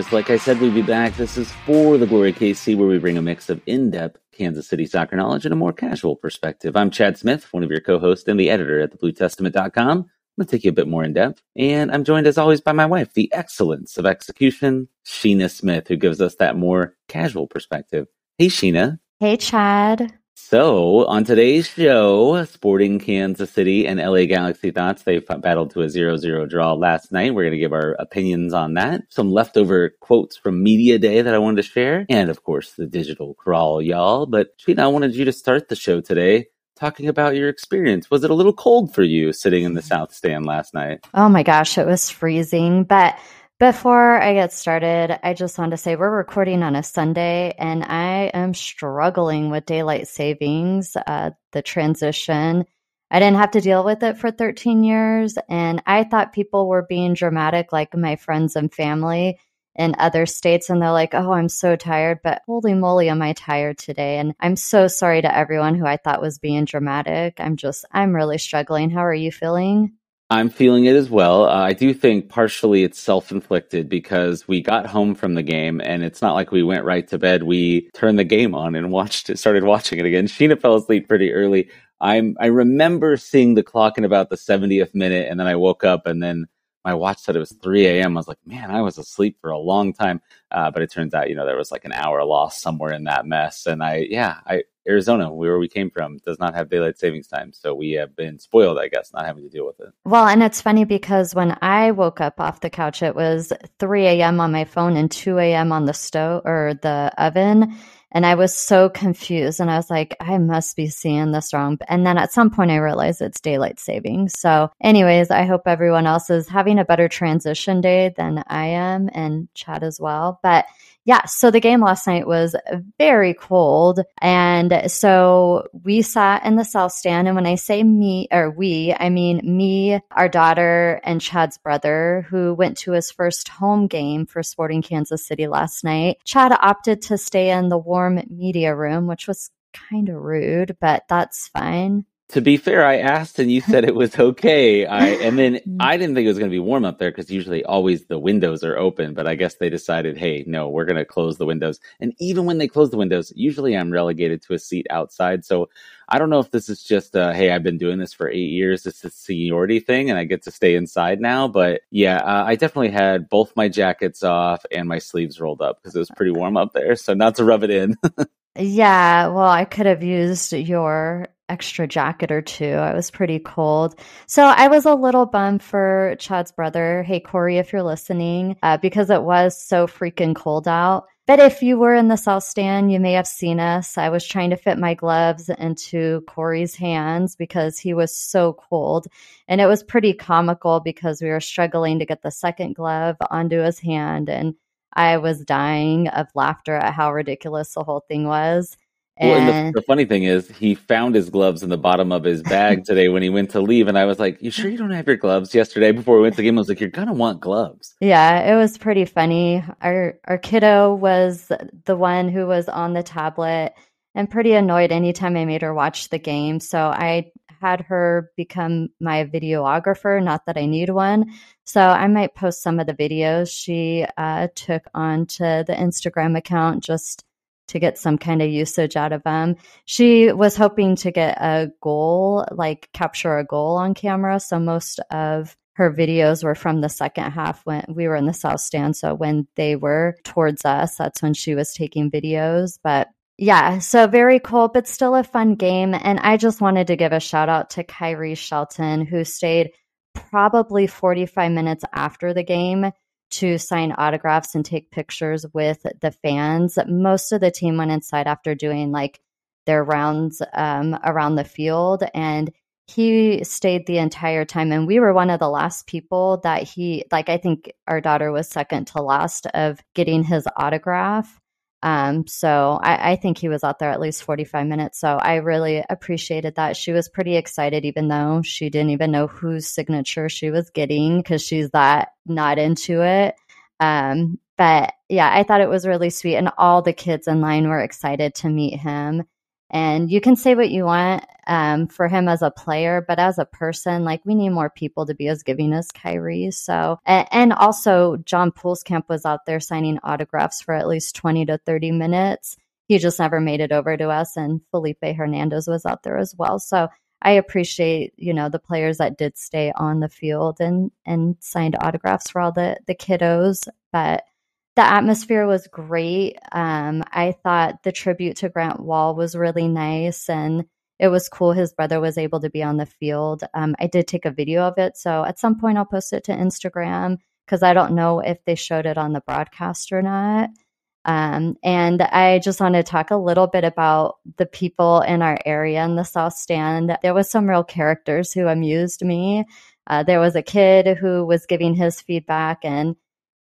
Just like I said, we'd be back. This is for the Glory KC, where we bring a mix of in depth Kansas City soccer knowledge and a more casual perspective. I'm Chad Smith, one of your co hosts and the editor at thebluetestament.com. I'm going to take you a bit more in depth. And I'm joined, as always, by my wife, the excellence of execution, Sheena Smith, who gives us that more casual perspective. Hey, Sheena. Hey, Chad. So, on today's show, Sporting Kansas City and LA Galaxy thoughts. They battled to a 0 0 draw last night. We're going to give our opinions on that. Some leftover quotes from Media Day that I wanted to share. And, of course, the digital crawl, y'all. But, Sheena, I wanted you to start the show today talking about your experience. Was it a little cold for you sitting in the mm-hmm. South Stand last night? Oh my gosh, it was freezing. But before I get started, I just want to say we're recording on a Sunday and I am struggling with daylight savings, uh, the transition. I didn't have to deal with it for 13 years. And I thought people were being dramatic, like my friends and family in other states. And they're like, oh, I'm so tired. But holy moly, am I tired today? And I'm so sorry to everyone who I thought was being dramatic. I'm just, I'm really struggling. How are you feeling? I'm feeling it as well. Uh, I do think partially it's self inflicted because we got home from the game and it's not like we went right to bed. We turned the game on and watched it, started watching it again. Sheena fell asleep pretty early. I'm, I remember seeing the clock in about the 70th minute and then I woke up and then my watch said it was 3 a.m. I was like, man, I was asleep for a long time. Uh, but it turns out, you know, there was like an hour lost somewhere in that mess. And I, yeah, I, Arizona, where we came from, does not have daylight savings time. So we have been spoiled, I guess, not having to deal with it. Well, and it's funny because when I woke up off the couch, it was 3 a.m. on my phone and 2 a.m. on the stove or the oven. And I was so confused. And I was like, I must be seeing this wrong. And then at some point, I realized it's daylight savings. So, anyways, I hope everyone else is having a better transition day than I am and Chad as well. But yeah, so the game last night was very cold. And so we sat in the South Stand. And when I say me or we, I mean me, our daughter, and Chad's brother, who went to his first home game for Sporting Kansas City last night. Chad opted to stay in the warm media room, which was kind of rude, but that's fine to be fair, I asked and you said it was okay. I and then mm. I didn't think it was going to be warm up there because usually always the windows are open. But I guess they decided, hey, no, we're going to close the windows. And even when they close the windows, usually I'm relegated to a seat outside. So I don't know if this is just, uh, hey, I've been doing this for eight years. It's a seniority thing, and I get to stay inside now. But yeah, uh, I definitely had both my jackets off and my sleeves rolled up because it was pretty warm up there. So not to rub it in. yeah, well, I could have used your extra jacket or two. I was pretty cold. So I was a little bummed for Chad's brother. Hey, Corey, if you're listening, uh, because it was so freaking cold out. But if you were in the South Stand, you may have seen us. I was trying to fit my gloves into Corey's hands because he was so cold. And it was pretty comical because we were struggling to get the second glove onto his hand. And I was dying of laughter at how ridiculous the whole thing was. Well, and the, the, funny thing is, he found his gloves in the bottom of his bag today when he went to leave, and I was like, "You sure you don't have your gloves?" Yesterday, before we went to the game, I was like, "You're gonna want gloves." Yeah, it was pretty funny. Our our kiddo was the one who was on the tablet and pretty annoyed anytime I made her watch the game. So I had her become my videographer. Not that I need one. So I might post some of the videos she uh, took onto the Instagram account just to get some kind of usage out of them. She was hoping to get a goal, like capture a goal on camera. So most of her videos were from the second half when we were in the South Stand. So when they were towards us, that's when she was taking videos. But yeah, so very cool, but still a fun game. And I just wanted to give a shout out to Khiry Shelton, who stayed probably 45 minutes after the game to sign autographs and take pictures with the fans. Most of the team went inside after doing like their rounds um, around the field, and he stayed the entire time. And we were one of the last people that he, like, I think our daughter was second to last of getting his autograph. Um, so I, I, think he was out there at least 45 minutes. So I really appreciated that. She was pretty excited, even though she didn't even know whose signature she was getting because she's that not into it. Um, but yeah, I thought it was really sweet. And all the kids in line were excited to meet him. And you can say what you want um, for him as a player, but as a person, like we need more people to be as giving as Khiry. So, and, also John Pulskamp was out there signing autographs for at least 20 to 30 minutes. He just never made it over to us. And Felipe Hernandez was out there as well. So I appreciate, you know, the players that did stay on the field and, and signed autographs for all the, the kiddos. But the atmosphere was great. Um, I thought the tribute to Grant Wahl was really nice and it was cool. His brother was able to be on the field. Um, I did take a video of it. So at some point, I'll post it to Instagram because I don't know if they showed it on the broadcast or not. Um, and I just want to talk a little bit about the people in our area in the South Stand. There was some real characters who amused me. Uh, there was a kid who was giving his feedback and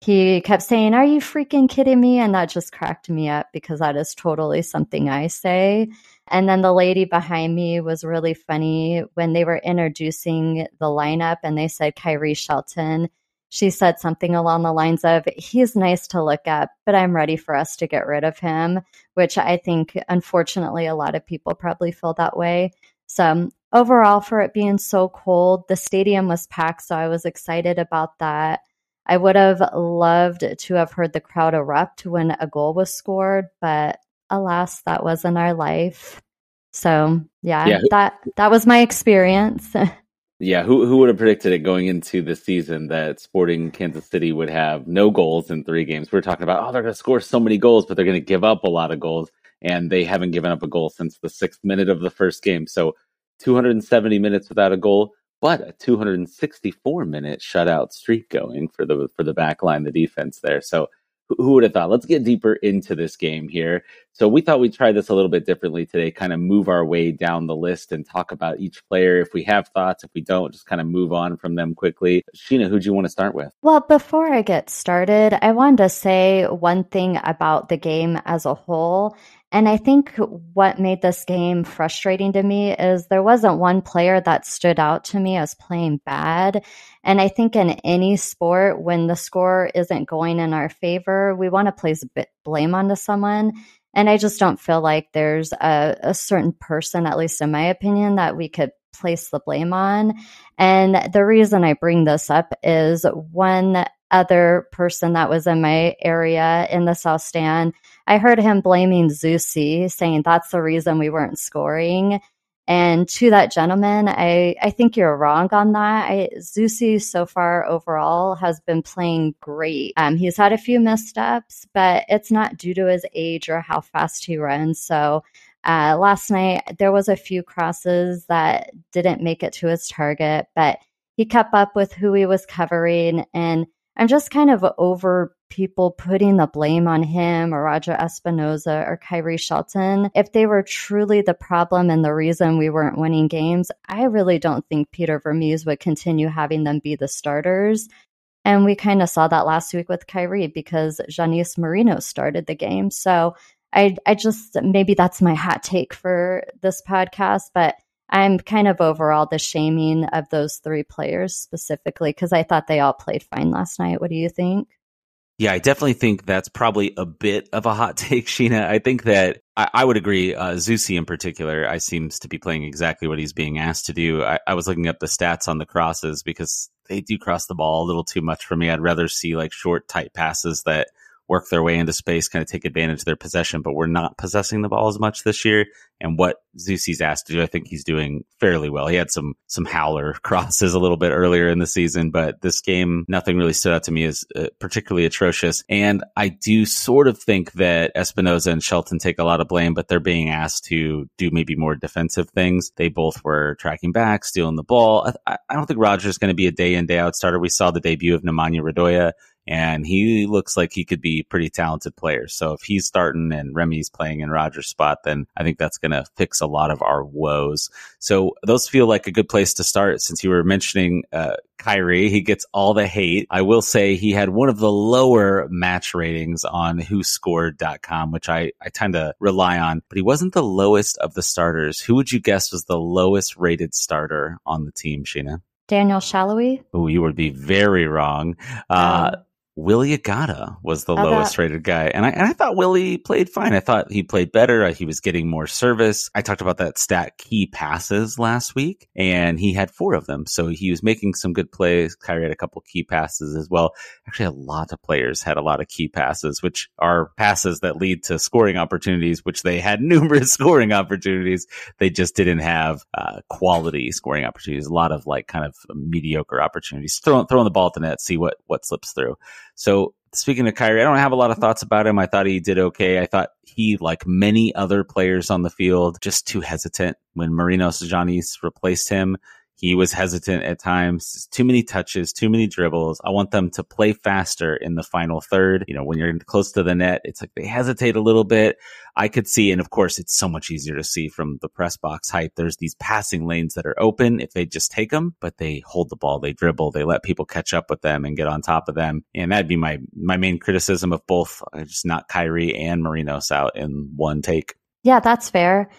he kept saying, Are you freaking kidding me? And that just cracked me up because that is totally something I say. And then the lady behind me was really funny when they were introducing the lineup and they said Khiry Shelton. She said something along the lines of, He's nice to look at, but I'm ready for us to get rid of him, which I think, unfortunately, a lot of people probably feel that way. So, um, overall, for it being so cold, the stadium was packed. So, I was excited about that. I would have loved to have heard the crowd erupt when a goal was scored, but alas, that wasn't our life. So yeah, yeah. that that was my experience. yeah, who who would have predicted it going into the season that Sporting Kansas City would have no goals in three games? We are talking about oh they're going to score so many goals, but they're going to give up a lot of goals, and they haven't given up a goal since the sixth minute of the first game. So 270 minutes without a goal but a 264 minute shutout streak going for the for the back line, the defense there. So who would have thought? Let's get deeper into this game here. So we thought we'd try this a little bit differently today, kind of move our way down the list and talk about each player. If we have thoughts, if we don't, just kind of move on from them quickly. Sheena, who do you want to start with? Well, before I get started, I wanted to say one thing about the game as a whole. And I think what made this game frustrating to me is there wasn't one player that stood out to me as playing bad. And I think in any sport, when the score isn't going in our favor, we want to place blame onto someone. And I just don't feel like there's a, a certain person, at least in my opinion, that we could place the blame on. And the reason I bring this up is one other person that was in my area in the South Stand I heard him blaming Zusi, saying that's the reason we weren't scoring. And to that gentleman, I, I think you're wrong on that. I, Zusi so far overall has been playing great. Um, he's had a few missteps, but it's not due to his age or how fast he runs. So uh, last night there was a few crosses that didn't make it to his target, but he kept up with who he was covering and I'm just kind of over people putting the blame on him or Roger Espinoza or Khiry Shelton. If they were truly the problem and the reason we weren't winning games, I really don't think Peter Vermes would continue having them be the starters. And we kind of saw that last week with Khiry because Janice Marino started the game. So I, I just maybe that's my hot take for this podcast, but I'm kind of overall the shaming of those three players specifically because I thought they all played fine last night. What do you think? Yeah, I definitely think that's probably a bit of a hot take, Sheena. I think that I, I would agree. Uh, Zusi in particular, I seems to be playing exactly what he's being asked to do. I, I was looking up the stats on the crosses because they do cross the ball a little too much for me. I'd rather see like short, tight passes that work their way into space, kind of take advantage of their possession, but we're not possessing the ball as much this year. And what Zusi's asked to do, I think he's doing fairly well. He had some some howler crosses a little bit earlier in the season, but this game, nothing really stood out to me as uh, particularly atrocious. And I do sort of think that Espinoza and Shelton take a lot of blame, but they're being asked to do maybe more defensive things. They both were tracking back, stealing the ball. I, I don't think Roger's going to be a day in day out starter. We saw the debut of Nemanja Radoja and he looks like he could be a pretty talented player. So if he's starting and Remy's playing in Roger's spot, then I think that's going to fix a lot of our woes. So those feel like a good place to start since you were mentioning uh, Khiry. He gets all the hate. I will say he had one of the lower match ratings on whoscored.com, which I, I tend to rely on, but he wasn't the lowest of the starters. Who would you guess was the lowest rated starter on the team, Sheena? Daniel Salloi. Oh, you would be very wrong. Uh, um, Willie Agada was the lowest rated guy. And I, and I thought Willie played fine. I thought he played better. He was getting more service. I talked about that stat key passes last week and he had four of them. So he was making some good plays. Khiry had a couple key passes as well. Actually, a lot of players had a lot of key passes, which are passes that lead to scoring opportunities, which they had numerous scoring opportunities. They just didn't have uh, quality scoring opportunities. A lot of like kind of mediocre opportunities. Throwing, throwing the ball at the net, see what, what slips through. So speaking of Khiry, I don't have a lot of thoughts about him. I thought he did okay. I thought he, like many other players on the field, just too hesitant when Marinos Tzionis replaced him. He was hesitant at times. Too many touches, too many dribbles. I want them to play faster in the final third. You know, when you're close to the net, it's like they hesitate a little bit. I could see, and of course, it's so much easier to see from the press box height. There's these passing lanes that are open if they just take them, but they hold the ball, they dribble, they let people catch up with them and get on top of them. And that'd be my my main criticism of both, uh, just not Khiry and Marinos out in one take. Yeah, that's fair.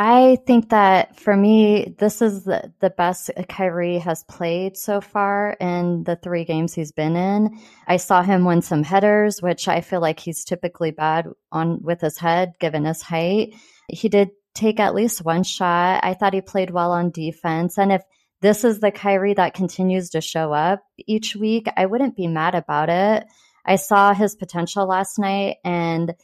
I think that for me, this is the, the best Khiry has played so far in the three games he's been in. I saw him win some headers, which I feel like he's typically bad on with his head given his height. He did take at least one shot. I thought he played well on defense. And if this is the Khiry that continues to show up each week, I wouldn't be mad about it. I saw his potential last night and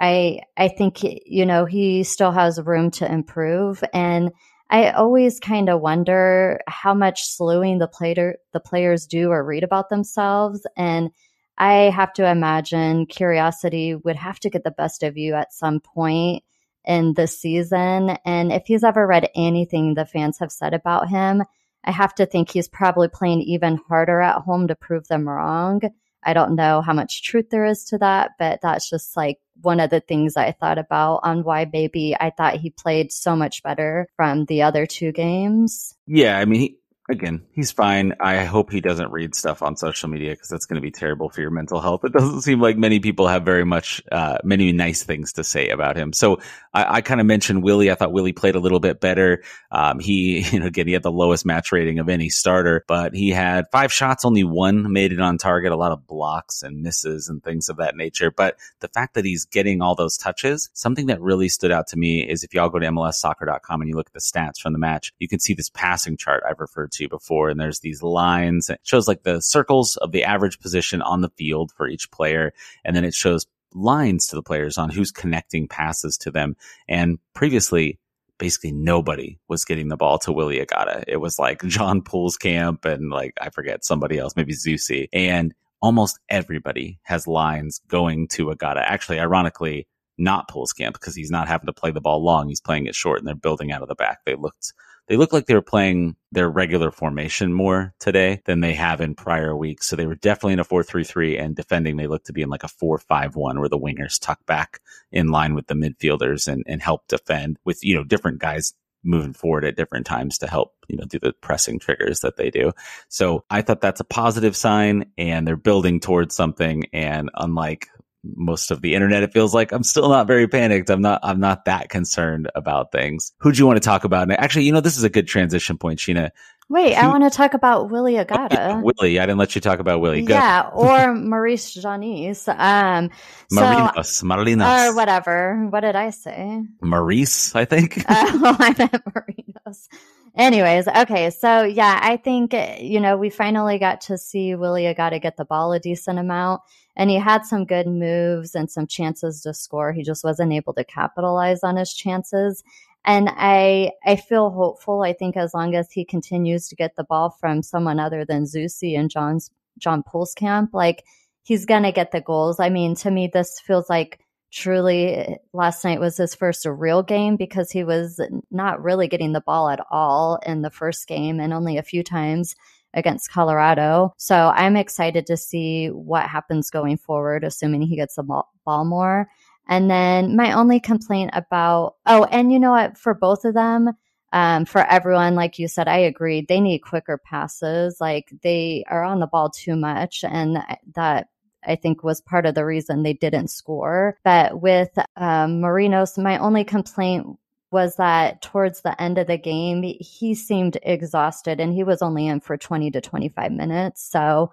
I I think you know he still has room to improve, and I always kind of wonder how much slewing the player the players do or read about themselves, and I have to imagine curiosity would have to get the best of you at some point in this season, and if he's ever read anything the fans have said about him, I have to think he's probably playing even harder at home to prove them wrong. I don't know how much truth there is to that, but that's just like one of the things I thought about on why maybe I thought he played so much better from the other two games. Yeah, I mean, he, again, he's fine. I hope he doesn't read stuff on social media because that's going to be terrible for your mental health. It doesn't seem like many people have very much, uh, many nice things to say about him. So I, I kind of mentioned Willie. I thought Willie played a little bit better. Um, he, you know, again, he had the lowest match rating of any starter, but he had five shots, only one made it on target, a lot of blocks and misses and things of that nature. But the fact that he's getting all those touches, something that really stood out to me is if y'all go to MLSsoccer.com and you look at the stats from the match, you can see this passing chart I've referred to before. And there's these lines. It shows like the circles of the average position on the field for each player. And then it shows lines to the players on who's connecting passes to them. And previously, basically nobody was getting the ball to Willie Agada. It was like John Pulskamp and like, I forget somebody else, maybe Zusi. And almost everybody has lines going to Agada. Actually, ironically, not Pulskamp because he's not having to play the ball long. He's playing it short and they're building out of the back. They looked they look like they were playing their regular formation more today than they have in prior weeks. So they were definitely in a 4-3-3 and defending they look to be in like a 4-5-1 where the wingers tuck back in line with the midfielders and, and help defend with, you know, different guys moving forward at different times to help, you know, do the pressing triggers that they do. So I thought that's a positive sign and they're building towards something. And unlike most of the internet, it feels like I'm still not very panicked. I'm not, I'm not that concerned about things. Who do you want to talk about? And actually, you know, this is a good transition point, Sheena. Wait, Who, I want to talk about Willie Agada Oh, yeah, Willie, I didn't let you talk about Willie. Go. Yeah, or Maurice Tzionis. Um, Marinos, so, Marinos. Or whatever. What did I say? Maurice, I think. oh, I meant Marinos. Anyways, okay. So yeah, I think, eh, you know, we finally got to see Willie got to get the ball a decent amount and he had some good moves and some chances to score. He just wasn't able to capitalize on his chances. And I I feel hopeful. I think as long as he continues to get the ball from someone other than Zusi and John's John Pulskamp, like he's gonna get the goals. I mean, to me, this feels like truly last night was his first real game because he was not really getting the ball at all in the first game and only a few times against Colorado. So I'm excited to see what happens going forward, assuming he gets the ball more. And then my only complaint about, oh, and you know what, for both of them, um, for everyone, like you said, I agree. They need quicker passes. Like they are on the ball too much. And that I think was part of the reason they didn't score. But with um, Marinos, my only complaint was that towards the end of the game, he seemed exhausted and he was only in for 20 to 25 minutes. So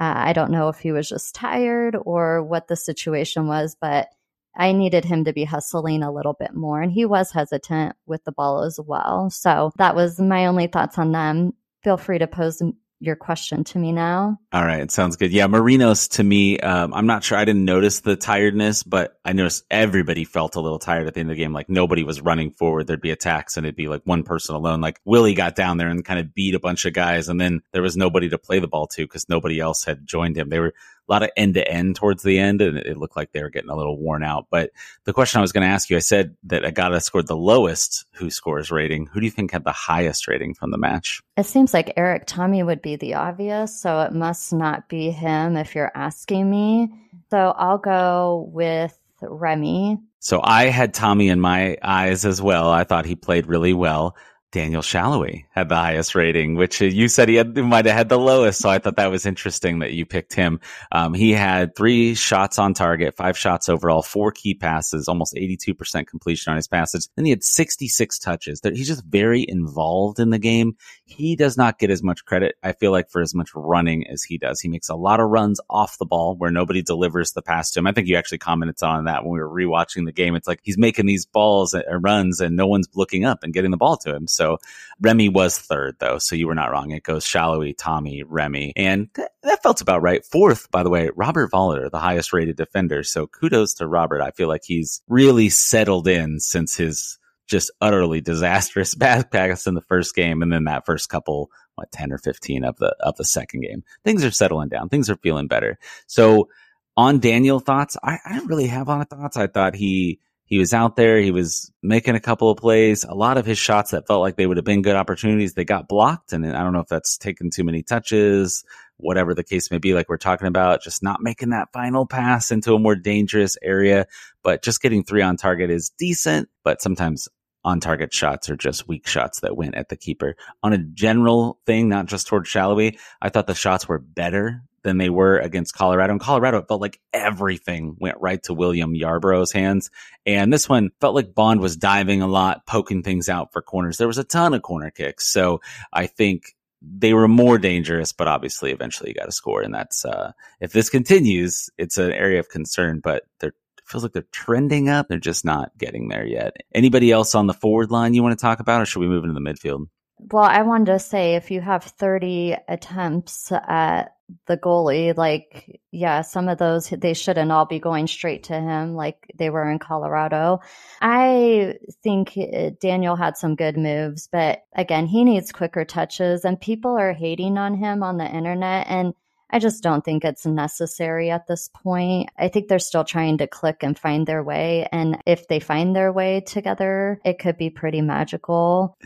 Uh, I don't know if he was just tired or what the situation was, but I needed him to be hustling a little bit more. And he was hesitant with the ball as well. So that was my only thoughts on them. Feel free to pose your question to me now. All right, sounds good. Yeah, Marinos to me, um, I'm not sure. I didn't notice the tiredness, but I noticed everybody felt a little tired at the end of the game. Like nobody was running forward. There'd be attacks, and it'd be like one person alone. Like Willie got down there and kind of beat a bunch of guys, and then there was nobody to play the ball to because nobody else had joined him. They were lot of end to end towards the end, and it looked like they were getting a little worn out. But the question I was going to ask you, I said that Agada scored the lowest Who Scores rating. Who do you think had the highest rating from the match? It seems like Erik Thommy would be the obvious, so it must not be him if you're asking me. So I'll go with Remy. So I had Thommy in my eyes as well. I thought he played really well. Daniel Salloi had the highest rating, which you said he had, might have had the lowest. So I thought that was interesting that you picked him. Um, he had three shots on target, five shots overall, four key passes, almost 82% completion on his passes. Then he had 66 touches. He's just very involved in the game. He does not get as much credit, I feel like, for as much running as he does. He makes a lot of runs off the ball where nobody delivers the pass to him. I think you actually commented on that when we were rewatching the game. It's like he's making these balls and uh, runs and no one's looking up and getting the ball to him. So so Remy was third, though. So you were not wrong. It goes Salloi, Thommy, Remy. And th- that felt about right. Fourth, by the way, Robert Voloder, the highest rated defender. So kudos to Robert. I feel like he's really settled in since his just utterly disastrous back pass in the first game. And then that first couple, what, 10 or 15 of the, of the second game. Things are settling down. Things are feeling better. So on Daniel thoughts, I, I didn't really have on thoughts. I thought he, he was out there. He was making a couple of plays. A lot of his shots that felt like they would have been good opportunities, they got blocked. And I don't know if that's taken too many touches, whatever the case may be, like we're talking about, just not making that final pass into a more dangerous area. But just getting three on target is decent, but sometimes on target shots are just weak shots that went at the keeper. On a general thing, not just towards Salloi, I thought the shots were better than they were against Colorado. And Colorado, it felt like everything went right to William Yarbrough's hands. And this one felt like Bond was diving a lot, poking things out for corners. There was a ton of corner kicks. So I think they were more dangerous, but obviously eventually you got to score. And that's, uh, if this continues, it's an area of concern, but they're, feels like they're trending up. They're just not getting there yet. Anybody else on the forward line you want to talk about, or should we move into the midfield? Well, I wanted to say if you have 30 attempts at the goalie, like, yeah, some of those, they shouldn't all be going straight to him like they were in Colorado. I think uh, Daniel had some good moves, but again, he needs quicker touches and people are hating on him on the internet. And I just don't think it's necessary at this point. I think they're still trying to click and find their way. And if they find their way together, it could be pretty magical.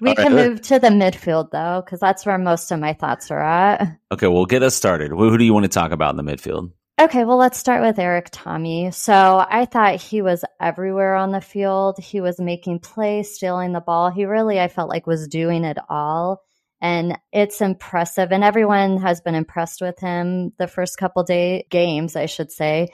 We All can right. move to the midfield though, because that's where most of my thoughts are at. Okay, well, get us started. Who do you want to talk about in the midfield? Okay, well, let's start with Erik Thommy. So I thought he was everywhere on the field. He was making plays, stealing the ball. He really, I felt like, was doing it all and it's impressive. And everyone has been impressed with him the first couple day games i should say.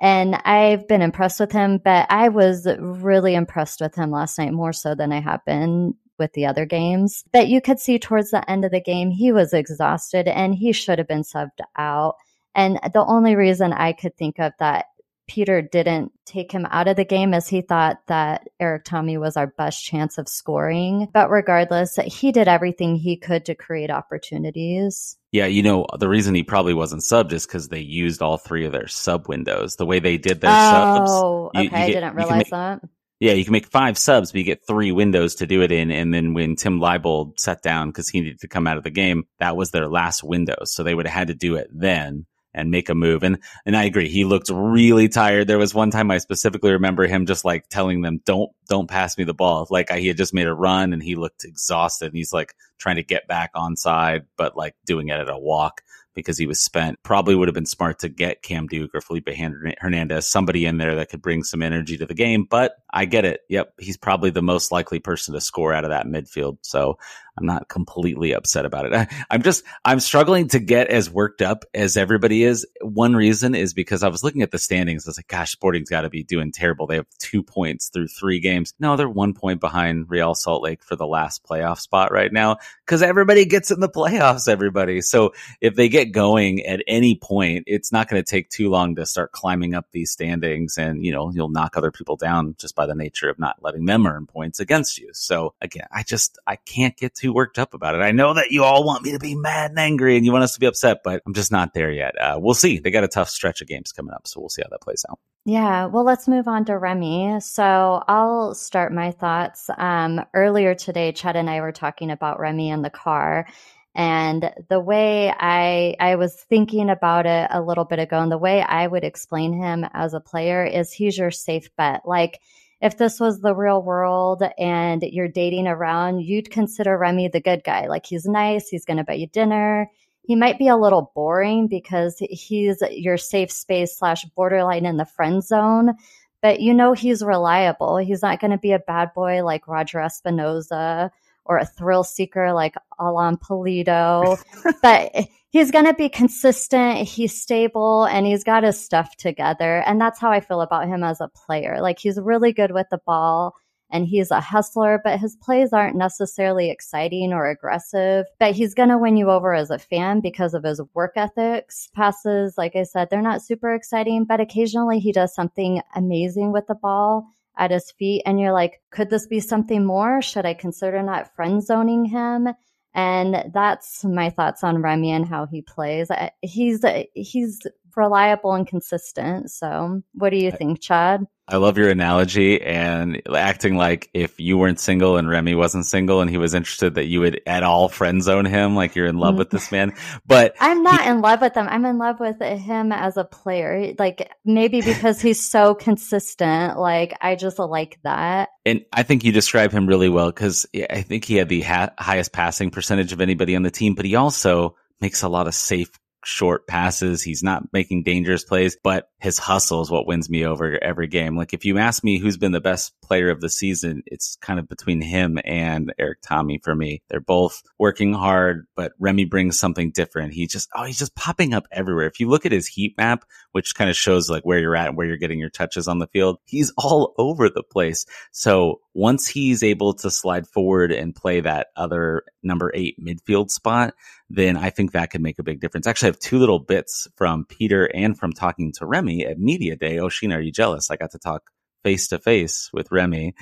And i've been impressed with him but i was really impressed with him last night more so than i have been with the other games. But you could see towards the end of the game he was exhausted and he should have been subbed out. And the only reason i could think of that Peter didn't take him out of the game as he thought that Erik Thommy was our best chance of scoring. But regardless, he did everything he could to create opportunities. Yeah, you know, the reason he probably wasn't subbed is because they used all three of their sub windows. The way they did their oh, subs. Oh, okay. Get, I didn't realize make, that. Yeah, you can make five subs, but you get three windows to do it in. And then when Tim Leibold sat down because he needed to come out of the game, that was their last window. So they would have had to do it then and make a move. And and I agree, he looked really tired. There was one time I specifically remember him just like telling them, "Don't don't pass me the ball." Like I, he had just made a run and he looked exhausted, and he's like trying to get back on side, but like doing it at a walk because he was spent. Probably would have been smart to get Cam Duke or Felipe Hernandez, somebody in there that could bring some energy to the game. But I get it. Yep, he's probably the most likely person to score out of that midfield. So I'm not completely upset about it. I, I'm just, I'm struggling to get as worked up as everybody is. One reason is because I was looking at the standings. I was like, gosh, Sporting's got to be doing terrible. They have two points through three games. No, they're one point behind Real Salt Lake for the last playoff spot right now because everybody gets in the playoffs, everybody. So if they get going at any point, it's not going to take too long to start climbing up these standings and, you know, you'll knock other people down just by the nature of not letting them earn points against you. So again, I just, I can't get too worked up about it. I know that you all want me to be mad and angry and you want us to be upset, but I'm just not there yet. Uh, we'll see. They got a tough stretch of games coming up. So we'll see how that plays out. Yeah, well, let's move on to Remy. So I'll start my thoughts. Um, earlier today, Chad and I were talking about Remy in the car, and the way I I was thinking about it a little bit ago, and the way I would explain him as a player is he's your safe bet. Like if this was the real world and you're dating around, you'd consider Remy the good guy. Like he's nice, he's going to buy you dinner. He might be a little boring because he's your safe space slash borderline in the friend zone, but you know he's reliable. He's not going to be a bad boy like Roger Espinoza or a thrill seeker like Alan Pulido. but he's going to be consistent. He's stable and he's got his stuff together. And that's how I feel about him as a player. Like he's really good with the ball and he's a hustler, but his plays aren't necessarily exciting or aggressive. But he's going to win you over as a fan because of his work ethics. Passes, like I said, they're not super exciting, but occasionally he does something amazing with the ball at his feet and you're like, could this be something more? Should I consider not friend zoning him? And that's my thoughts on Remy and how he plays. He's he's reliable and consistent. So, what do you think, Chad? I love your analogy and acting like if you weren't single and Remy wasn't single and he was interested that you would at all friend zone him, like you're in love mm. with this man. But I'm not he, in love with him. I'm in love with him as a player. Like maybe because he's so consistent. Like I just like that. And I think you describe him really well because I think he had the ha- highest passing percentage of anybody on the team, but he also makes a lot of safe short passes. He's not making dangerous plays, but his hustle is what wins me over every game. Like if you ask me who's been the best player of the season, it's kind of between him and Erik Thommy for me. They're both working hard, but Remy brings something different. He just, oh, he's just popping up everywhere. If you look at his heat map, which kind of shows like where you're at and where you're getting your touches on the field, he's all over the place. So once he's able to slide forward and play that other number eight midfield spot, then I think that could make a big difference. Actually, I have two little bits from Peter and from talking to Remy at Media Day. Oh, Sheena, are you jealous? I got to talk face to face with Remy.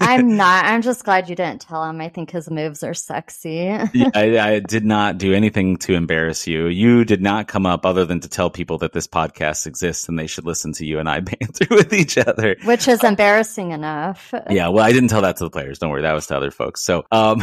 I'm not. I'm just glad you didn't tell him. I think his moves are sexy. yeah, I, I, did not do anything to embarrass you. You did not come up other than to tell people that this podcast exists and they should listen to you and I banter with each other, which is embarrassing enough. Yeah, well, I didn't tell that to the players. Don't worry, that was to other folks. So, um,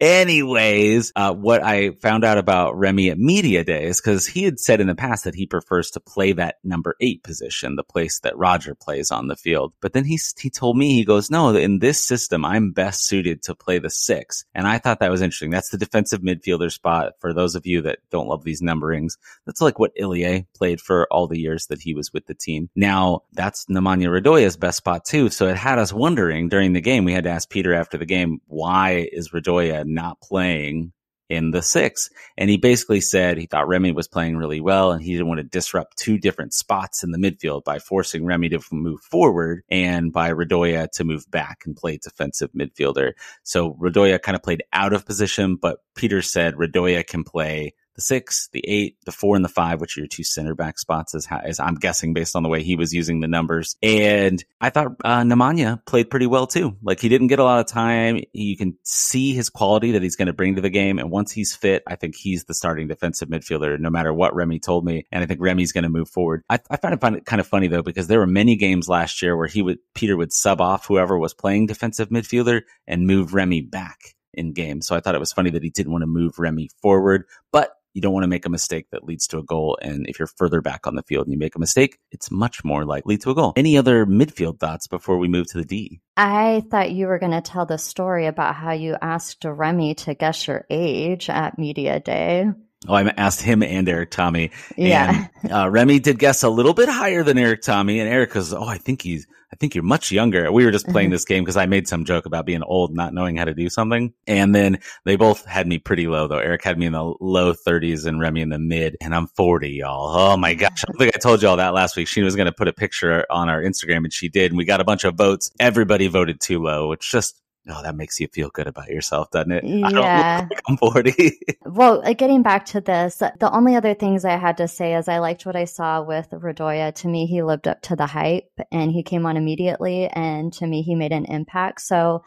anyways, uh, what I found out about Remy at media days because he had said in the past that he prefers to play that number eight position, the place that Roger plays on the field. But then he, he told me, he goes, no, in this system, I'm best suited to play the six. And I thought that was interesting. That's the defensive midfielder spot. For those of you that don't love these numberings, that's like what Ilie played for all the years that he was with the team. Now that's Nemanja Radoja's best spot too. So it had us wondering during the game. We had to ask Peter after the game, why is Radoja not playing in the six. And he basically said he thought Remy was playing really well and he didn't want to disrupt two different spots in the midfield by forcing Remy to move forward and by Radoja to move back and play defensive midfielder. So Radoja kind of played out of position, but Peter said Radoja can play the six, the eight, the four, and the five, which are your two center back spots, as, as I'm guessing based on the way he was using the numbers. And I thought uh, Nemanja played pretty well too. Like he didn't get a lot of time. You can see his quality that he's going to bring to the game. And once he's fit, I think he's the starting defensive midfielder, no matter what Remy told me. And I think Remy's going to move forward. I, I find it kind of funny though, because there were many games last year where he would, Peter would sub off whoever was playing defensive midfielder and move Remy back in game. So I thought it was funny that he didn't want to move Remy forward, but you don't want to make a mistake that leads to a goal. And if you're further back on the field and you make a mistake, it's much more likely to a goal. Any other midfield thoughts before we move to the D? I thought you were going to tell the story about how you asked Remy to guess your age at Media Day. Oh, I asked him and Erik Thommy. Yeah. And, uh, Remy did guess a little bit higher than Erik Thommy, and Erik was, oh, I think he's, I think you're much younger. We were just playing mm-hmm. this game because I made some joke about being old, not knowing how to do something. And then they both had me pretty low though. Erik had me in the low 30s and Remy in the mid, and I'm 40, y'all. Oh my gosh. I think I told you all that last week. She was going to put a picture on our Instagram and she did. And we got a bunch of votes. Everybody voted too low, which just Oh, that makes you feel good about yourself, doesn't it? Yeah. Like I'm 40. well, getting back to this, the only other things I had to say is I liked what I saw with Radoja. To me, he lived up to the hype and he came on immediately. And to me, he made an impact. So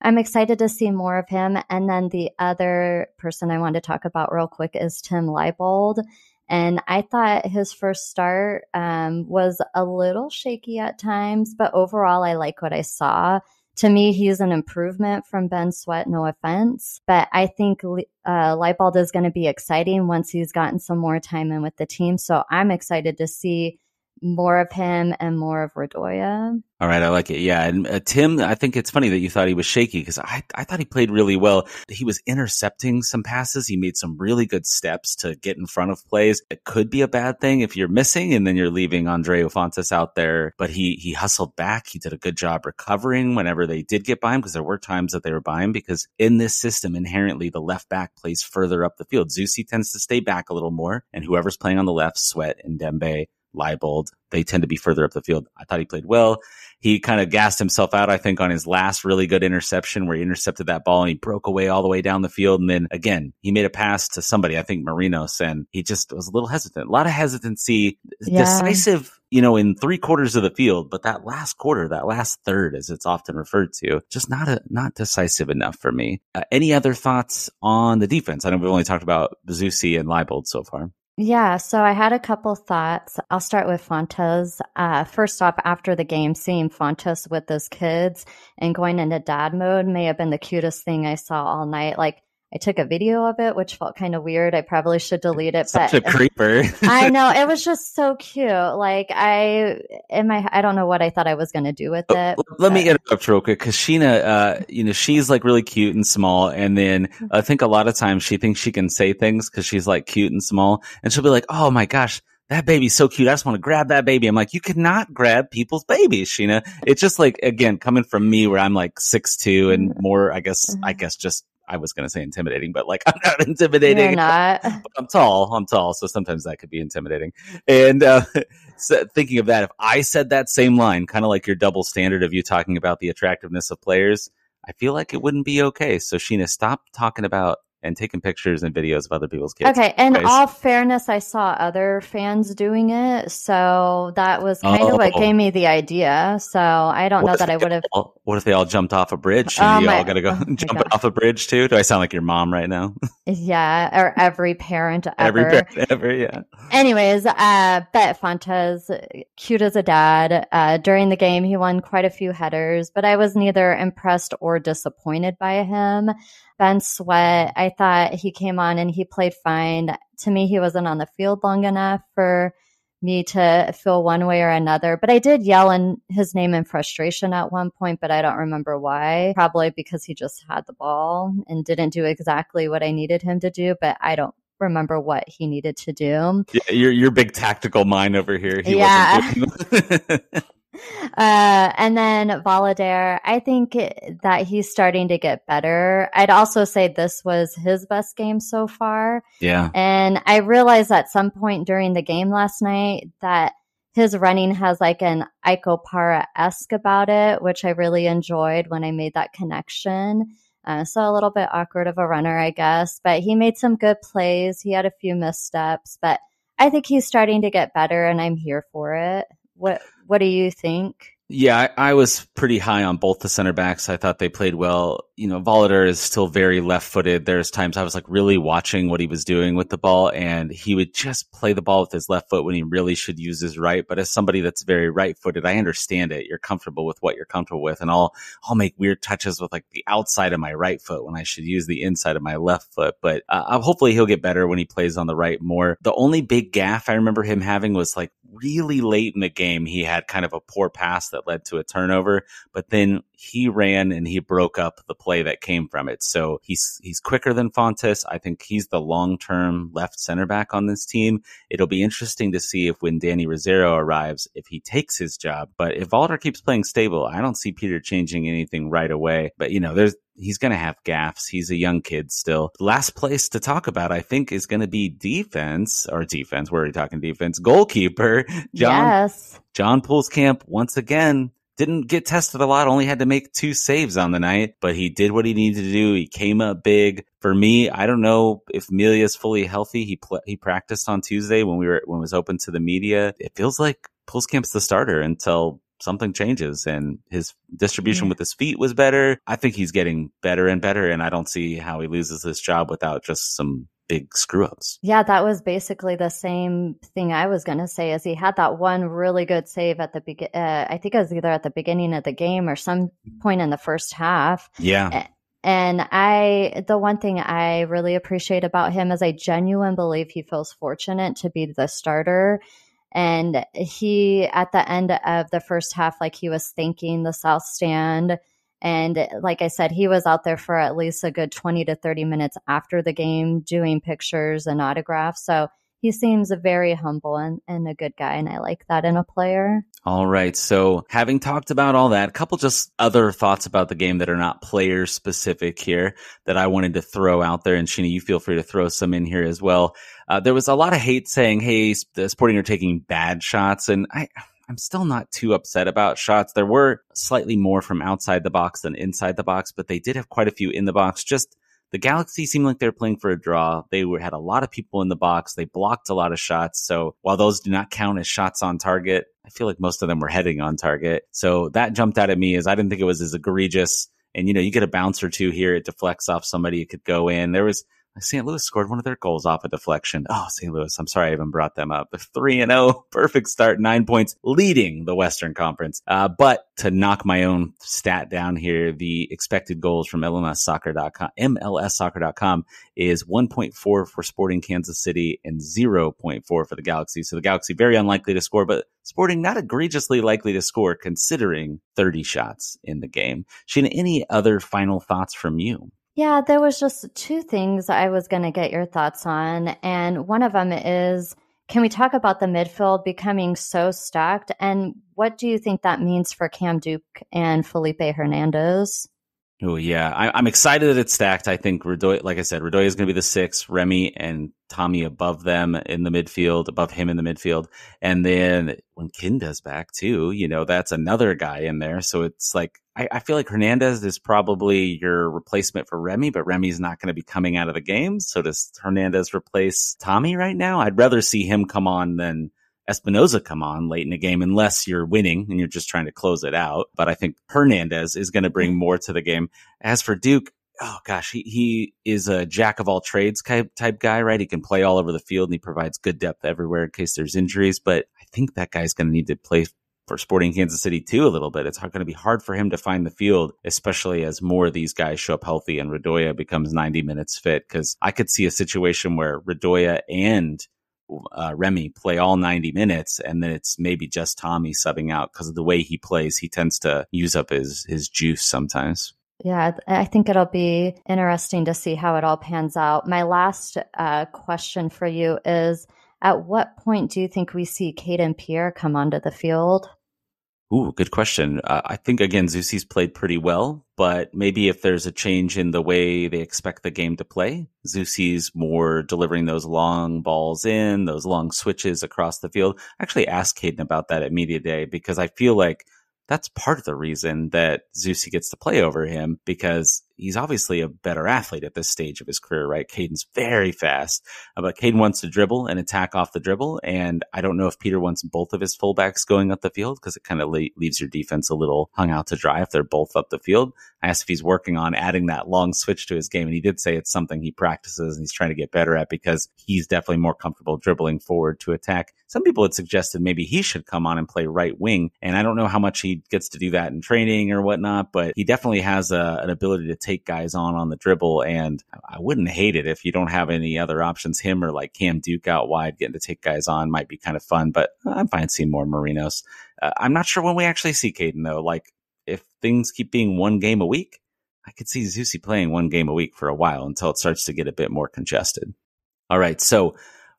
I'm excited to see more of him. And then the other person I want to talk about real quick is Tim Leibold. And I thought his first start um, was a little shaky at times, but overall, I like what I saw to me, he's an improvement from Ben Sweat, no offense. But I think uh, is going to be exciting once he's gotten some more time in with the team. So I'm excited to see more of him and more of Radoja. All right, I like it. Yeah, and uh, Tim, I think it's funny that you thought he was shaky because I I thought he played really well. He was intercepting some passes. He made some really good steps to get in front of plays. It could be a bad thing if you're missing and then you're leaving Andreu Fontàs out there. But he he hustled back. He did a good job recovering whenever they did get by him because there were times that they were by him because in this system inherently the left back plays further up the field. Zusi tends to stay back a little more, and whoever's playing on the left, Sweat and Ndenbe Leibold. They tend to be further up the field. I thought he played well. He kind of gassed himself out, I think, on his last really good interception where he intercepted that ball and he broke away all the way down the field. And then again, he made a pass to somebody, I think Marinos, and he just was a little hesitant. A lot of hesitancy, yeah. decisive, you know, in three quarters of the field, but that last quarter, that last third, as it's often referred to, just not a, not decisive enough for me. Uh, any other thoughts on the defense? I know we've only talked about Zusi and Leibold so far. Yeah, so I had a couple thoughts. I'll start with Fontàs. Uh, first off, after the game, seeing Fontàs with his kids and going into dad mode may have been the cutest thing I saw all night. Like, I took a video of it, which felt kind of weird. I probably should delete it. Such but a creeper. I know it was just so cute. Like I, in my, I don't know what I thought I was going to do with it. Let me interrupt real quick because Sheena, uh, you know, she's like really cute and small, and then mm-hmm. I think a lot of times she thinks she can say things because she's like cute and small, and she'll be like, "Oh my gosh." that baby's so cute. I just want to grab that baby. I'm like, you cannot grab people's babies, Sheena. It's just like, again, coming from me where I'm like six two and mm-hmm. more, I guess, I mm-hmm. guess just I was going to say intimidating, but like I'm not intimidating. You're not. I'm tall. I'm tall, so sometimes that could be intimidating. And uh, so thinking of that, if I said that same line, kind of like your double standard of you talking about the attractiveness of players, I feel like it wouldn't be okay. So Sheena, stop talking about and taking pictures and videos of other people's kids. Okay, and all fairness, I saw other fans doing it, so that was kind oh. of what gave me the idea. So I don't what know that I would have. What if they all jumped off a bridge? And you all got to go oh jump off a bridge too? Do I sound like your mom right now? yeah, or every parent ever. Every parent ever, yeah. Anyways, uh, Bet Fontàs, cute as a dad. Uh, during the game, he won quite a few headers, but I was neither impressed or disappointed by him. Ben Sweat, I thought he came on and he played fine. To me, he wasn't on the field long enough for me to feel one way or another. But I did yell in his name in frustration at one point, but I don't remember why. Probably because he just had the ball and didn't do exactly what I needed him to do, but I don't remember what he needed to do. Yeah, your your big tactical mind over here. He yeah. Uh, and then Voloder, I think that he's starting to get better. I'd also say this was his best game so far. Yeah. And I realized at some point during the game last night that his running has like an Ike Opara esque about it, which I really enjoyed when I made that connection. Uh, so a little bit awkward of a runner, I guess, but he made some good plays. He had a few missteps, but I think he's starting to get better and I'm here for it. What what do you think? Yeah, I, I, was pretty high on both the center backs. I thought they played well. You know, Voloder is still very left footed. There's times I was like really watching what he was doing with the ball and he would just play the ball with his left foot when he really should use his right. But as somebody that's very right footed, I understand it. You're comfortable with what you're comfortable with. And I'll, I'll make weird touches with like the outside of my right foot when I should use the inside of my left foot. But uh, hopefully he'll get better when he plays on the right more. The only big gaff I remember him having was like really late in the game. He had kind of a poor pass that led to a turnover, but then he ran and he broke up the play that came from it. So he's he's quicker than Fontàs. I think he's the long term left center back on this team. It'll be interesting to see if when Dany Rosero arrives, if he takes his job. But if Voloder keeps playing stable, I don't see Peter changing anything right away. But you know, there's he's going to have gaffes. He's a young kid still. Last place to talk about, I think, is going to be defense or defense. We're already talking defense. Goalkeeper John yes. John Pulskamp once again didn't get tested a lot, only had to make two saves on the night, but he did what he needed to do. He came up big. For me, I don't know if Melia is fully healthy. He pl- he practiced on Tuesday when we were when it was open to the media. It feels like Pulskamp's the starter until something changes and his distribution yeah. with his feet was better. I think he's getting better and better and I don't see how he loses this job without just some big screw ups. Yeah, that was basically the same thing I was going to say. Is he had that one really good save at the begin? Uh, I think it was either at the beginning of the game or some point in the first half. Yeah. And I, the one thing I really appreciate about him is I genuinely believe he feels fortunate to be the starter. And he, at the end of the first half, like he was thanking the South Stand and like I said, he was out there for at least a good 20 to 30 minutes after the game doing pictures and autographs. So he seems a very humble and, and a good guy. And I like that in a player. All right. So having talked about all that, a couple just other thoughts about the game that are not player specific here that I wanted to throw out there. And Sheena, you feel free to throw some in here as well. Uh, there was a lot of hate saying, Hey, the Sporting are taking bad shots. And I, I'm still not too upset about shots. There were slightly more from outside the box than inside the box, but they did have quite a few in the box. Just the Galaxy seemed like they were playing for a draw. They were, had a lot of people in the box. They blocked a lot of shots. So while those do not count as shots on target, I feel like most of them were heading on target. So that jumped out at me as I didn't think it was as egregious. And you know, you get a bounce or two here, it deflects off somebody, it could go in. There was St. Louis scored one of their goals off a deflection. Oh, St. Louis. I'm sorry I even brought them up. 3 and 0, perfect start, nine points, leading the Western Conference. Uh, but to knock my own stat down here, the expected goals from MLSsoccer.com, MLSsoccer.com is 1.4 for Sporting Kansas City and 0.4 for the Galaxy. So the Galaxy very unlikely to score, but Sporting not egregiously likely to score considering 30 shots in the game. Sheena, any other final thoughts from you? Yeah, there was just two things I was going to get your thoughts on. And one of them is can we talk about the midfield becoming so stacked? And what do you think that means for Cam Duke and Felipe Hernandez? Oh yeah, I, am excited that it's stacked. I think Radoja, like I said, Radoja is going to be the six, Remi and Thommy above them in the midfield, above him in the midfield, and then when Kinda's back too, you know that's another guy in there. So it's like I, I feel like Hernandez is probably your replacement for Remi, but Remi's not going to be coming out of the game. So does Hernandez replace Thommy right now? I'd rather see him come on than Espinoza come on late in the game unless you're winning and you're just trying to close it out. But I think Hernandez is going to bring mm-hmm. more to the game. As for Duke, oh gosh, he, he is a jack of all trades type, type guy, right? He can play all over the field and he provides good depth everywhere in case there's injuries. But I think that guy's going to need to play for Sporting Kansas City too a little bit. It's going to be hard for him to find the field, especially as more of these guys show up healthy and Radoja becomes 90 minutes fit. Cause I could see a situation where Radoja and uh, Remi play all 90 minutes and then it's maybe just Thommy subbing out because of the way he plays. He tends to use up his, his juice sometimes. Yeah, I think it'll be interesting to see how it all pans out. My last uh, question for you is At what point do you think we see Kayden Pierre come onto the field? Ooh, good question. Uh, I think again, Zusi's played pretty well, but maybe if there's a change in the way they expect the game to play, Zusi's more delivering those long balls in, those long switches across the field. I actually asked Kayden about that at media day because I feel like that's part of the reason that Zusi gets to play over him because he's obviously a better athlete at this stage of his career, right? Kayden's very fast, uh, but Kayden wants to dribble and attack off the dribble. And I don't know if Peter wants both of his fullbacks going up the field because it kind of le- leaves your defense a little hung out to dry if they're both up the field. I asked if he's working on adding that long switch to his game, and he did say it's something he practices and he's trying to get better at because he's definitely more comfortable dribbling forward to attack. Some people had suggested maybe he should come on and play right wing, and I don't know how much he gets to do that in training or whatnot, but he definitely has a, an ability to take guys on on the dribble, and I wouldn't hate it if you don't have any other options. Him or like Cam Duke out wide getting to take guys on might be kind of fun, but I'm fine seeing more Marinos. Uh, I'm not sure when we actually see Kayden though. Like if things keep being one game a week, I could see Zusi playing one game a week for a while until it starts to get a bit more congested. All right. So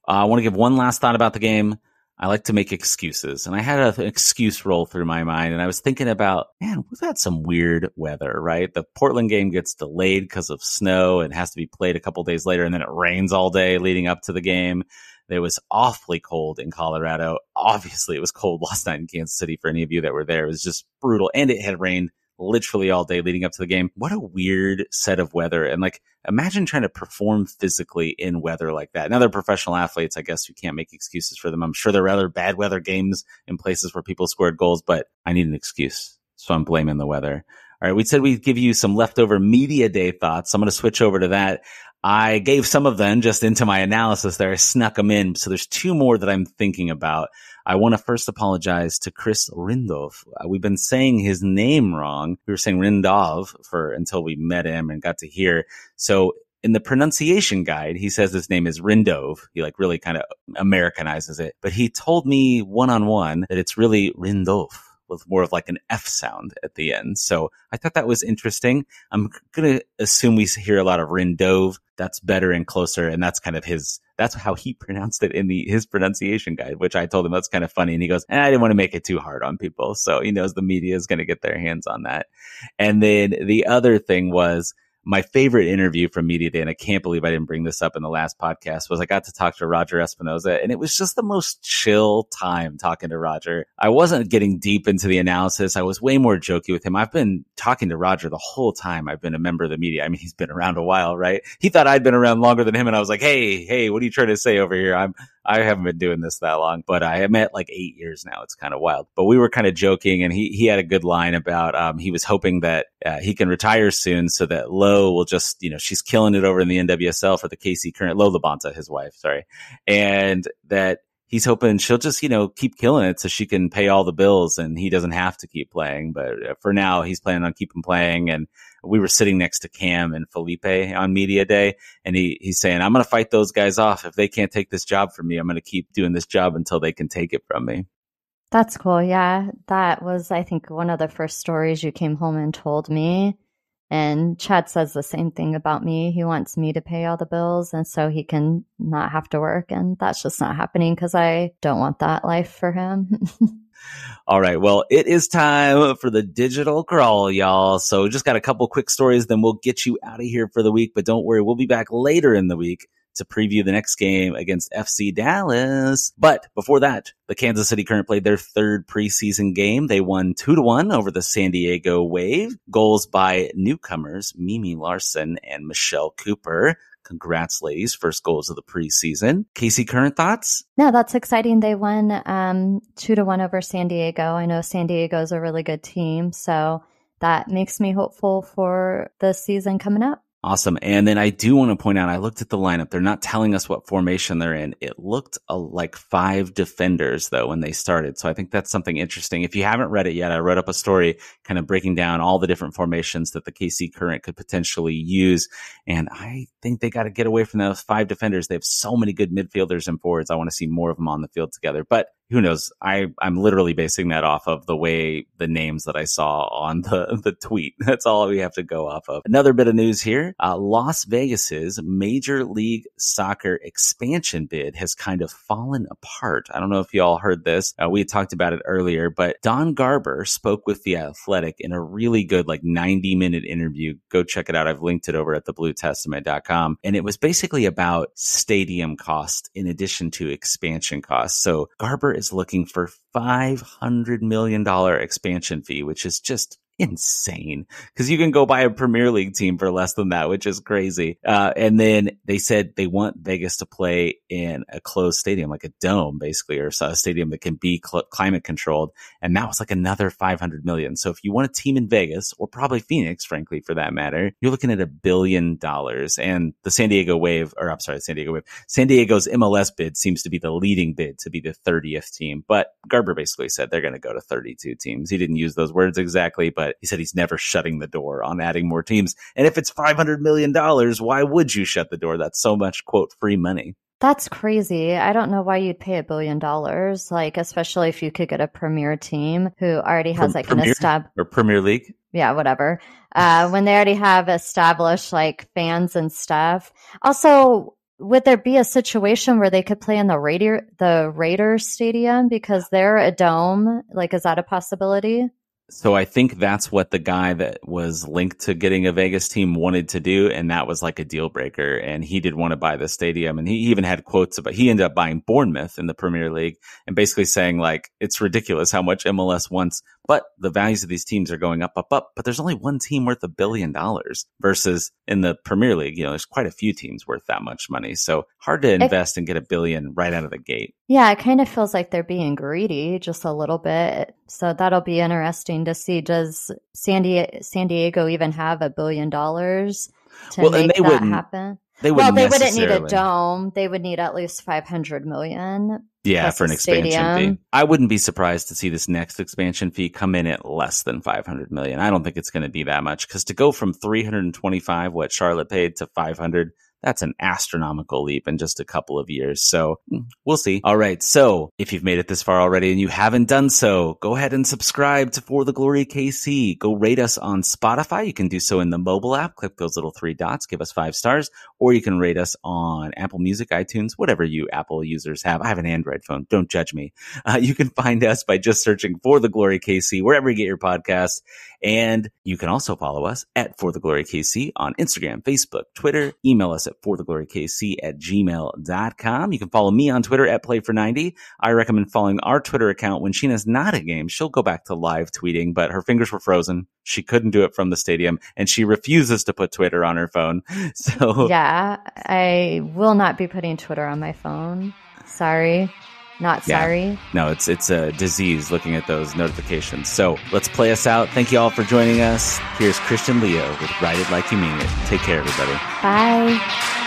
uh, I want to give one last thought about the game. I like to make excuses. And I had an excuse roll through my mind and I was thinking about, man, we've had some weird weather, right? The Portland game gets delayed because of snow and has to be played a couple days later and then it rains all day leading up to the game. It was awfully cold in Colorado. Obviously, it was cold last night in Kansas City for any of you that were there. It was just brutal. And it had rained literally all day leading up to the game. What a weird set of weather. And like, imagine trying to perform physically in weather like that. Now they're professional athletes. I guess you can't make excuses for them. I'm sure there are other bad weather games in places where people scored goals, but I need an excuse. So I'm blaming the weather. All right. We said we'd give you some leftover media day thoughts. I'm going to switch over to that. I gave some of them just into my analysis there. I snuck them in. So there's two more that I'm thinking about. I want to first apologize to Chris Rindov. Uh, we've been saying his name wrong. We were saying Rindov for until we met him and got to hear. So in the pronunciation guide, he says his name is Rindov. He like really kind of Americanizes it, but he told me one on one that it's really Rindov with more of like an F sound at the end. So I thought that was interesting. I'm going to assume we hear a lot of Rindov. That's better and closer. And that's kind of his, that's how he pronounced it in the, his pronunciation guide, which I told him that's kind of funny. And he goes, and I didn't want to make it too hard on people. So he knows the media is going to get their hands on that. And then the other thing was, my favorite interview from Media Day, and I can't believe I didn't bring this up in the last podcast, was I got to talk to Roger Espinoza, and it was just the most chill time talking to Roger. I wasn't getting deep into the analysis. I was way more jokey with him. I've been talking to Roger the whole time I've been a member of the media. I mean, he's been around a while, right? He thought I'd been around longer than him, and I was like, hey, hey, what are you trying to say over here? I'm I haven't been doing this that long, but I am at like eight years now. It's kind of wild. But we were kind of joking, and he he had a good line about um, he was hoping that uh, he can retire soon, so that Lo will just you know she's killing it over in the NWSL for the KC current Lo LaBonta, his wife, sorry, and that he's hoping she'll just, you know, keep killing it so she can pay all the bills and he doesn't have to keep playing. But uh, for now, he's planning on keeping playing. And we were sitting next to Cam and Felipe on media day, and he he's saying, "I'm going to fight those guys off. If they can't take this job from me, I'm going to keep doing this job until they can take it from me." That's cool. Yeah, that was I think one of the first stories you came home and told me. And Chad says the same thing about me. He wants me to pay all the bills and so he can not have to work. And that's just not happening because I don't want that life for him. All right. Well, it is time for the digital crawl, y'all. So just got a couple quick stories, then we'll get you out of here for the week. But don't worry, we'll be back later in the week to preview the next game against FC Dallas. But before that, the Kansas City Current played their third preseason game. They won two to one over the San Diego Wave. Goals by newcomers Mimi Larson and Michelle Cooper. Congrats, ladies. First goals of the preseason. KC, current thoughts? No, that's exciting. They won um, two to one over San Diego. I know San Diego is a really good team. So that makes me hopeful for the season coming up. Awesome. And then I do want to point out, I looked at the lineup. They're not telling us what formation they're in. It looked uh, like five defenders though when they started. So I think that's something interesting. If you haven't read it yet, I wrote up a story kind of breaking down all the different formations that the KC current could potentially use. And I think they got to get away from those five defenders. They have so many good midfielders and forwards. I want to see more of them on the field together. But who knows? I, I'm literally basing that off of the way the names that I saw on the, the tweet. That's all we have to go off of. Another bit of news here. Uh, Las Vegas's Major League Soccer expansion bid has kind of fallen apart. I don't know if you all heard this. Uh, we talked about it earlier, but Don Garber spoke with the Athletic in a really good, like 90 minute interview. Go check it out. I've linked it over at thebluetestament.com. And it was basically about stadium cost in addition to expansion costs. So Garber is looking for $500 million expansion fee, which is just insane because you can go buy a Premier League team for less than that, which is crazy. Uh, and then they said they want Vegas to play in a closed stadium, like a dome, basically, or a stadium that can be cl- climate controlled. And that was like another 500 million. So if you want a team in Vegas or probably Phoenix, frankly, for that matter, you're looking at a billion dollars. And the San Diego Wave, or I'm sorry, San Diego Wave, San Diego's MLS bid seems to be the leading bid to be the 30th team. But Garber basically said they're going to go to 32 teams. He didn't use those words exactly, but he said he's never shutting the door on adding more teams. And if it's $500 million, why would you shut the door? That's so much, quote, free money. That's crazy. I don't know why you'd pay a billion dollars, like especially if you could get a premier team who already has like Premier an estab or Premier League. yeah, whatever. Uh, when they already have established like fans and stuff. Also, would there be a situation where they could play in the Raider the Raiders stadium because they're a dome? Like, is that a possibility? So I think that's what the guy that was linked to getting a Vegas team wanted to do, and that was like a deal breaker. And he did want to buy the stadium, and he even had quotes about he ended up buying Bournemouth in the Premier League, and basically saying like it's ridiculous how much MLS wants, but the values of these teams are going up, up, up. But there's only one team worth a billion dollars versus in the Premier League, you know, there's quite a few teams worth that much money. So hard to invest and get a billion right out of the gate. Yeah, it kind of feels like they're being greedy just a little bit. So that'll be interesting to see. Does San, Di- San Diego even have a billion dollars to Well, and make they that wouldn't happen? They Well, they wouldn't need a dome. They would need at least 500 million. Yeah, for an expansion stadium. fee. I wouldn't be surprised to see this next expansion fee come in at less than 500 million. I don't think it's going to be that much because to go from 325, what Charlotte paid, to 500, that's an astronomical leap in just a couple of years. So mm, we'll see. All right. So if you've made it this far already and you haven't done so, go ahead and subscribe to For the Glory KC. Go rate us on Spotify. You can do so in the mobile app. Click those little three dots, give us five stars, or you can rate us on Apple Music, iTunes, whatever you Apple users have. I have an Android phone. Don't judge me. Uh, you can find us by just searching For the Glory KC wherever you get your podcasts. And you can also follow us at For the Glory KC on Instagram, Facebook, Twitter. Email us at For the Glory KC at gmail.com. You can follow me on Twitter at Play for 90. I recommend following our Twitter account when Sheena's not a game. She'll go back to live tweeting, but her fingers were frozen. She couldn't do it from the stadium and she refuses to put Twitter on her phone. So Yeah, I will not be putting Twitter on my phone. Sorry. Not Yeah. sorry. no, it's, it's a disease looking at those notifications. So let's play us out. Thank you all for joining us. Here's Christian Leo with Ride It Like You Mean It. Take care, everybody. Bye.